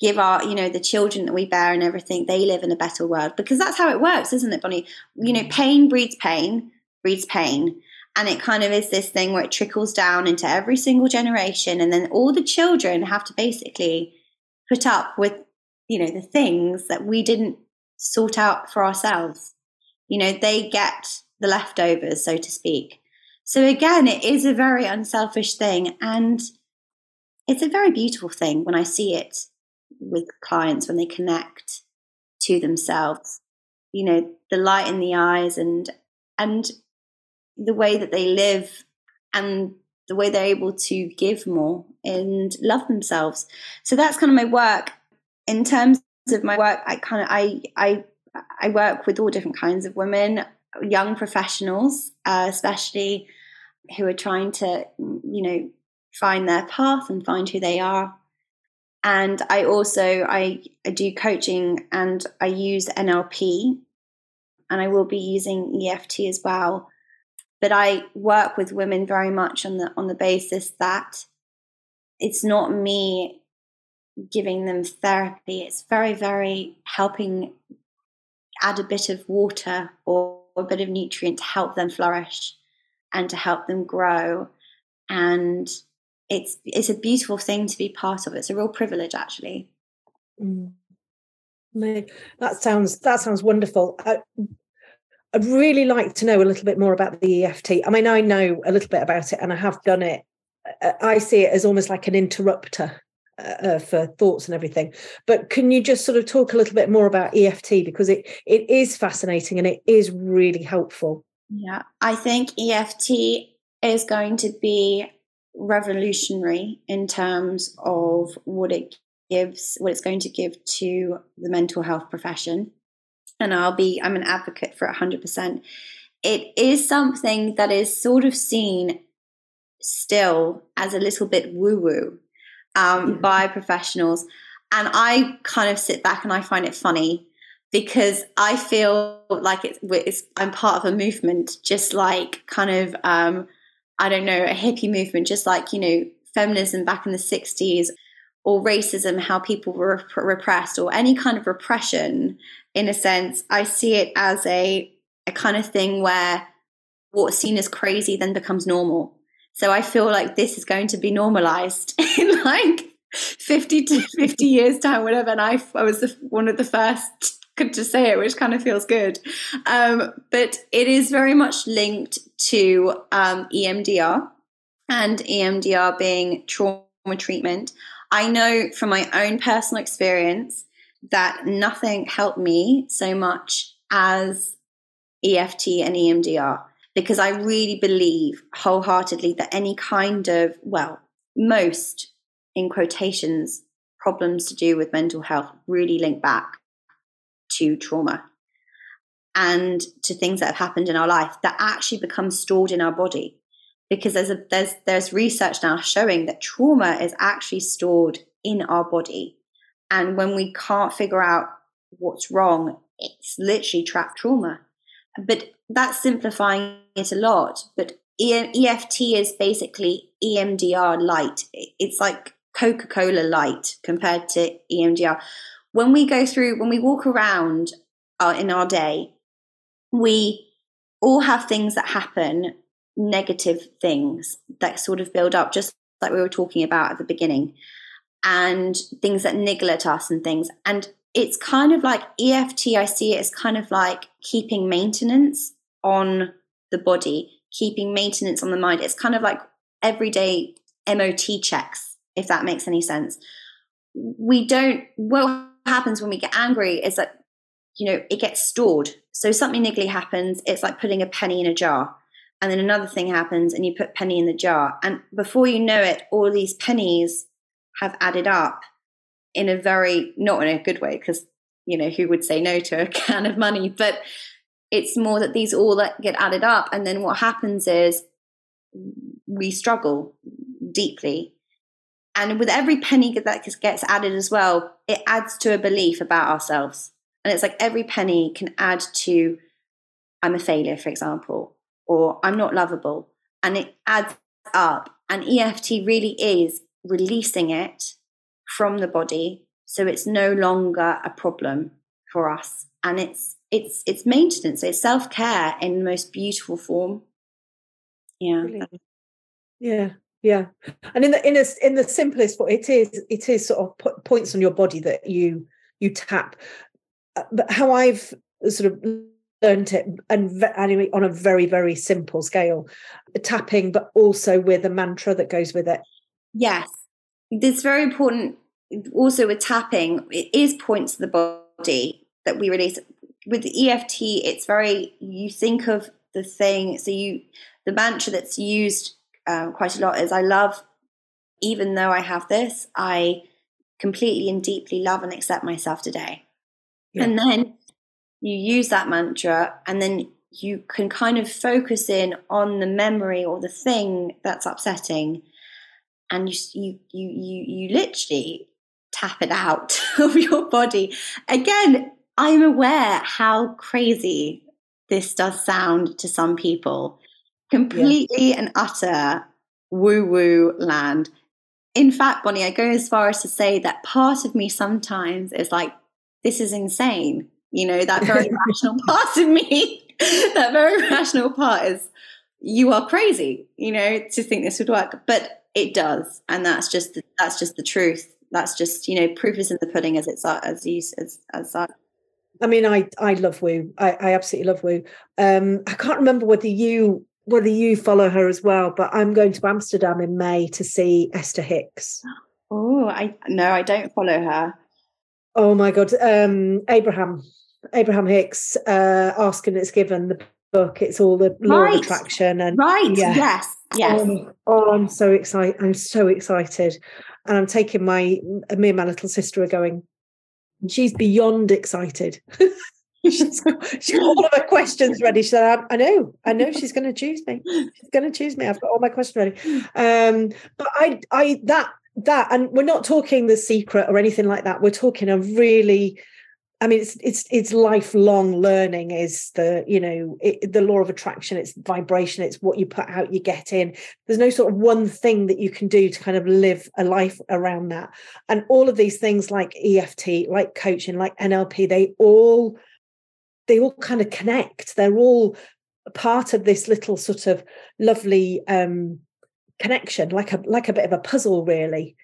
give our you know the children that we bear and everything they live in a better world. Because that's how it works isn't it bonny? You know mm. pain breeds pain breeds pain. And it kind of is this thing where it trickles down into every single generation. And then all the children have to basically put up with you know the things that we didn't sort out for ourselves. You know they get the leftovers so to speak. So again, it is a very unselfish thing. And it's a very beautiful thing when I see it with clients when they connect to themselves. You know, the light in the eyes and and the way that they live and the way they're able to give more and love themselves. So that's kind of my work. In terms of my work, I kind of I I I work with all different kinds of women, young professionals, uh, especially who are trying to you know find their path and find who they are. And I also I, I do coaching and I use NLP and I will be using EFT as well but I work with women very much on the on the basis that it's not me giving them therapy. It's very, very helping add a bit of water or a bit of nutrient to help them flourish and to help them grow. And it's it's a beautiful thing to be part of. It's a real privilege, actually. Mm. That sounds that sounds wonderful. I, I'd really like to know a little bit more about the EFT. I mean, I know a little bit about it and I have done it. I see it as almost like an interrupter uh, uh for thoughts and everything. But can you just sort of talk a little bit more about EFT because it it is fascinating and it is really helpful. Yeah, I think EFT is going to be revolutionary in terms of what it gives, what it's going to give to the mental health profession and I'll be, I'm an advocate for 100%. It is something that is sort of seen still as a little bit woo woo um, mm-hmm. by professionals. And I kind of sit back and I find it funny because I feel like it's, it's I'm part of a movement, just like kind of, um, I don't know, a hippie movement, just like, you know, feminism back in the 60s or racism, how people were repressed, or any kind of repression in a sense, I see it as a, a kind of thing where what's seen as crazy then becomes normal. So I feel like this is going to be normalized in like 50 to 50 years time, whatever. And I, I was the, one of the first to say it, which kind of feels good. Um, but it is very much linked to um, EMDR and EMDR being trauma treatment. I know from my own personal experience that nothing helped me so much as EFT and EMDR because I really believe wholeheartedly that any kind of, well, most in quotations, problems to do with mental health really link back to trauma and to things that have happened in our life that actually become stored in our body because there's a there's there's research now showing that trauma is actually stored in our body and when we can't figure out what's wrong, it's literally trapped trauma. But that's simplifying it a lot. But EFT is basically EMDR light. It's like Coca Cola light compared to EMDR. When we go through, when we walk around uh, in our day, we all have things that happen, negative things that sort of build up, just like we were talking about at the beginning and things that niggle at us and things. And it's kind of like EFT, I see it as kind of like keeping maintenance on the body, keeping maintenance on the mind. It's kind of like everyday MOT checks, if that makes any sense. We don't, what happens when we get angry is that, you know, it gets stored. So something niggly happens, it's like putting a penny in a jar. And then another thing happens and you put penny in the jar. And before you know it, all these pennies have added up in a very not in a good way because you know who would say no to a can of money but it's more that these all get added up and then what happens is we struggle deeply and with every penny that gets added as well it adds to a belief about ourselves. And it's like every penny can add to i'm a failure for example or i'm not lovable. And it adds up. And eft really is releasing it from the body so it's no longer a problem for us. And it's it's it's maintenance it's self-care in the most beautiful form. Yeah. Yeah yeah. And in the in a, in the simplest form it is it is sort of points on your body that you you tap. Uh, but how i've sort of learned it and anyway on a very very simple scale tapping but also with a mantra that goes with it. Yes. It's very important also with tapping it is points to the body that we release. With the eft it's very you think of the thing so you the mantra that's used um, quite a lot is i love even though i have this i completely and deeply love and accept myself today yeah. and then you use that mantra and then you can kind of focus in on the memory or the thing that's upsetting and you you you you, you literally tap it out of your body again i'm aware how crazy this does sound to some people completely yeah. and utter woo woo land in fact bonny i go as far as to say that part of me sometimes is like this is insane you know, that very rational part of me, that very rational part is you are crazy, you know, to think this would work. But it does. And that's just the, that's just the truth. That's just, you know, proof is in the pudding as it's as you as as that. I mean, I I love Woo. I, I absolutely love Woo. Um, I can't remember whether you whether you follow her as well, but I'm going to Amsterdam in May to see Esther Hicks. Oh, I no, I don't follow her. Oh my god, um, Abraham Abraham Hicks, uh, Ask and It's Given, the book. It's all the law right. of attraction and right. Yeah. Yes. Yes. Um, oh, I'm so excited! I'm so excited, and I'm taking my me and my little sister are going. She's beyond excited. she's, got, she's got all of her questions ready. She said, I, I know, I know she's going to choose me. She's going to choose me. I've got all my questions ready. Um, but I, I, that, that, and we're not talking the secret or anything like that. We're talking a really I mean, it's it's it's lifelong learning. Is the you know it, the law of attraction? It's vibration. It's what you put out, you get in. There's no sort of one thing that you can do to kind of live a life around that. And all of these things, like EFT, like coaching, like NLP, they all they all kind of connect. They're all part of this little sort of lovely um, connection, like a like a bit of a puzzle, really.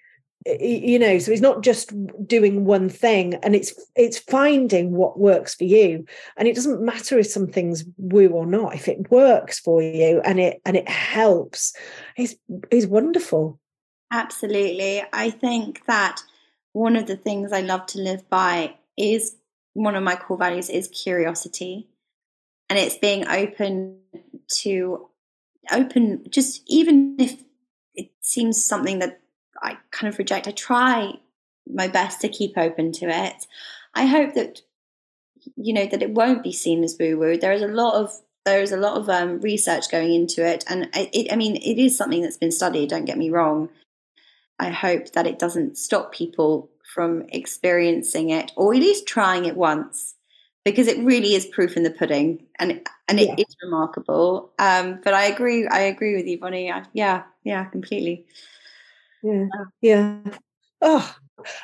You know so it's not just doing one thing and it's it's finding what works for you. And it doesn't matter if something's woo or not if it works for you and it and it helps is is wonderful. Absolutely. I think that one of the things i love to live by is one of my core values is curiosity and it's being open to open just even if it seems something that I kind of reject. I try my best to keep open to it. I hope that you know that it won't be seen as woo woo. There is a lot of there is a lot of um, research going into it, and it, I mean it is something that's been studied. Don't get me wrong. I hope that it doesn't stop people from experiencing it, or at least trying it once, because it really is proof in the pudding, and and it yeah. is remarkable. Um, but I agree. I agree with you, Bonny. I, yeah, yeah, completely yeah yeah oh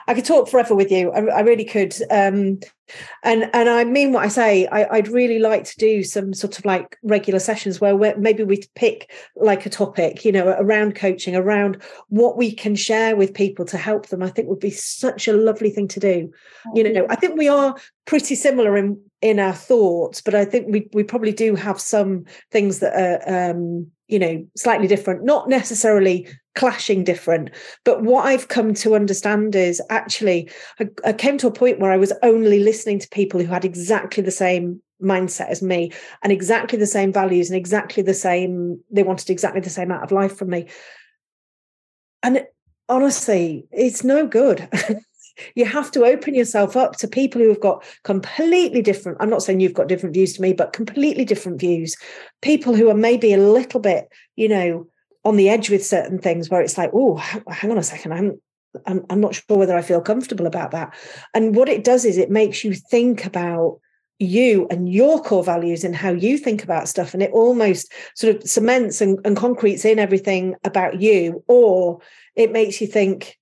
I could talk forever with you. I, I really could. Um, and and I mean what I say. I, would really like to do some sort of like regular sessions where maybe we pick like a topic, you know, around coaching, around what we can share with people to help them. I think would be such a lovely thing to do. You know, I think we are pretty similar in in our thoughts, but I think we we probably do have some things that are um, you know slightly different, not necessarily clashing different. But what I've come to understand is actually, I, I came to a point where I was only listening to people who had exactly the same mindset as me and exactly the same values and exactly the same, they wanted exactly the same out of life from me. And honestly, it's no good. you have to open yourself up to people who have got completely different i'm not saying you've got different views to me but completely different views people who are maybe a little bit you know on the edge with certain things where it's like, oh, hang on a second, I'm, I'm I'm not sure whether I feel comfortable about that. And what it does is it makes you think about you and your core values and how you think about stuff. And it almost sort of cements and, and concretes in everything about you, or it makes you think,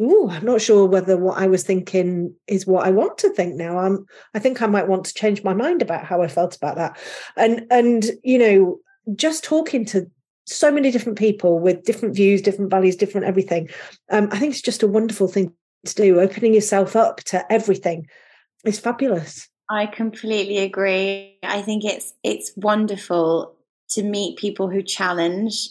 oh, I'm not sure whether what I was thinking is what I want to think now. I'm I think I might want to change my mind about how I felt about that. And and you know, just talking to so many different people with different views, different values, different everything. Um, I think it's just a wonderful thing to do. Opening yourself up to everything is fabulous. I completely agree. I think it's it's wonderful to meet people who challenge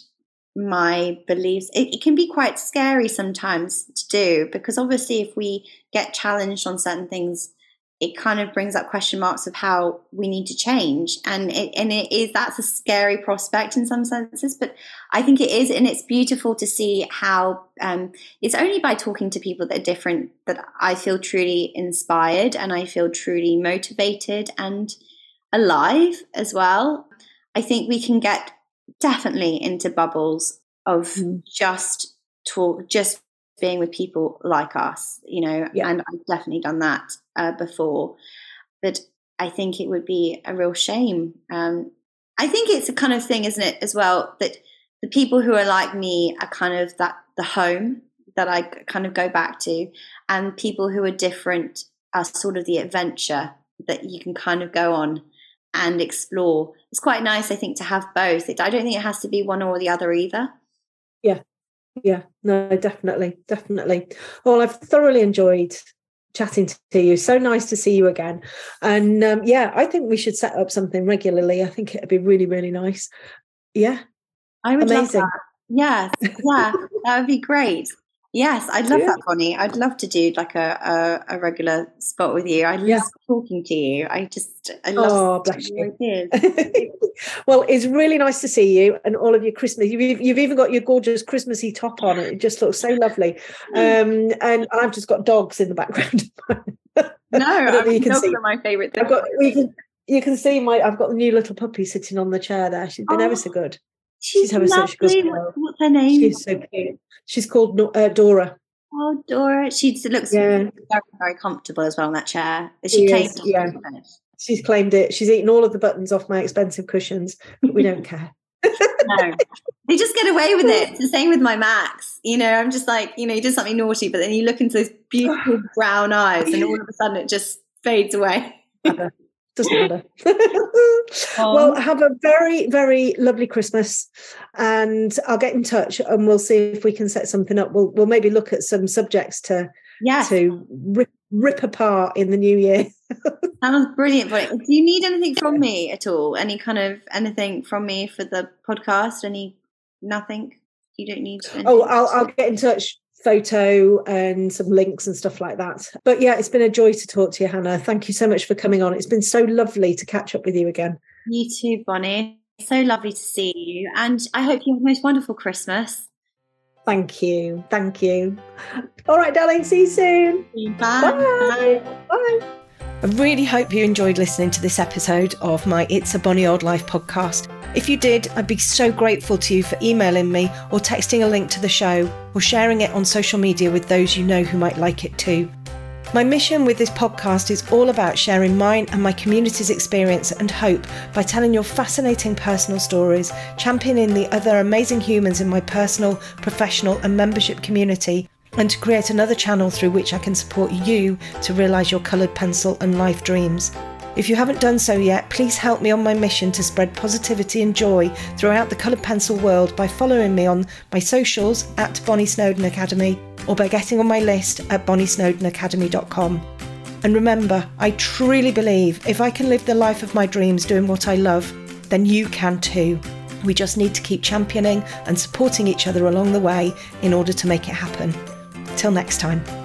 my beliefs. It, it, can be quite scary sometimes to do because obviously, if we get challenged on certain things, it kind of brings up question marks of how we need to change and it, and it is that's a scary prospect in some senses but i think it is and it's beautiful to see how um, it's only by talking to people that are different that i feel truly inspired and i feel truly motivated and alive as well i think we can get definitely into bubbles of mm. just talk just being with people like us, you know, yeah. and I've definitely done that uh, before. But I think it would be a real shame. Um, I think it's a kind of thing, isn't it, as well, that the people who are like me are kind of that the home that I kind of go back to, and people who are different are sort of the adventure that you can kind of go on and explore. It's quite nice, I think, to have both. It, I don't think it has to be one or the other either. Yeah, yeah, no, definitely, definitely. Well, I've thoroughly enjoyed chatting to you. So nice to see you again. And um, yeah, I think we should set up something regularly. I think it'd be really, really nice. Yeah. I would Amazing. love that. Yes. Yeah, that would be great. Yes, I'd love yeah. that, Bonny. I'd love to do like a, a, a regular spot with you. I love yeah. talking to you. I just I love oh, bless you. well, it's really nice to see you and all of your Christmas. You've, you've even got your gorgeous Christmassy top on. It just looks so lovely. Um, and I've just got dogs in the background. no, I you can see. my favourite thing. I've got, you can you can see my I've got the new little puppy sitting on the chair there. She's been oh. ever so good. She's, She's such a good What's her name? She's so cute. She's called uh, Dora. Oh, Dora. She looks yeah. very, very comfortable as well in that chair. Is she, she claimed is, yeah. She's claimed it. She's eaten all of the buttons off my expensive cushions, but we don't care. no, they just get away with it. It's the same with my Max. You know, I'm just like, you know, you did something naughty, but then you look into those beautiful brown eyes, and all of a sudden it just fades away doesn't matter. well, um, have a very, very lovely Christmas, and I'll get in touch and we'll see if we can set something up. We'll we'll maybe look at some subjects to yes. to rip, rip apart in the new year. Sounds brilliant. But do you need anything from me at all? Any kind of anything from me for the podcast? Any nothing? You don't need. Oh, anything? Oh, I'll I'll get in touch photo and some links and stuff like that. But yeah, it's been a joy to talk to you, Hannah. Thank you so much for coming on. It's been so lovely to catch up with you again. You too, Bonny. So lovely to see you. And I hope you have the most wonderful Christmas. Thank you. Thank you. All right, darling. See you soon. Bye. Bye. Bye. I really hope you enjoyed listening to this episode of my It's a Bonny Old Life podcast. If you did, I'd be so grateful to you for emailing me or texting a link to the show or sharing it on social media with those you know who might like it too. My mission with this podcast is all about sharing mine and my community's experience and hope by telling your fascinating personal stories, championing the other amazing humans in my personal, professional, and membership community, and to create another channel through which I can support you to realise your coloured pencil and life dreams. If you haven't done so yet, please help me on my mission to spread positivity and joy throughout the coloured pencil world by following me on my socials at Bonny Snowdon Academy or by getting on my list at bonnysnowdonacademy.com. And remember, I truly believe if I can live the life of my dreams doing what I love, then you can too. We just need to keep championing and supporting each other along the way in order to make it happen. Till next time.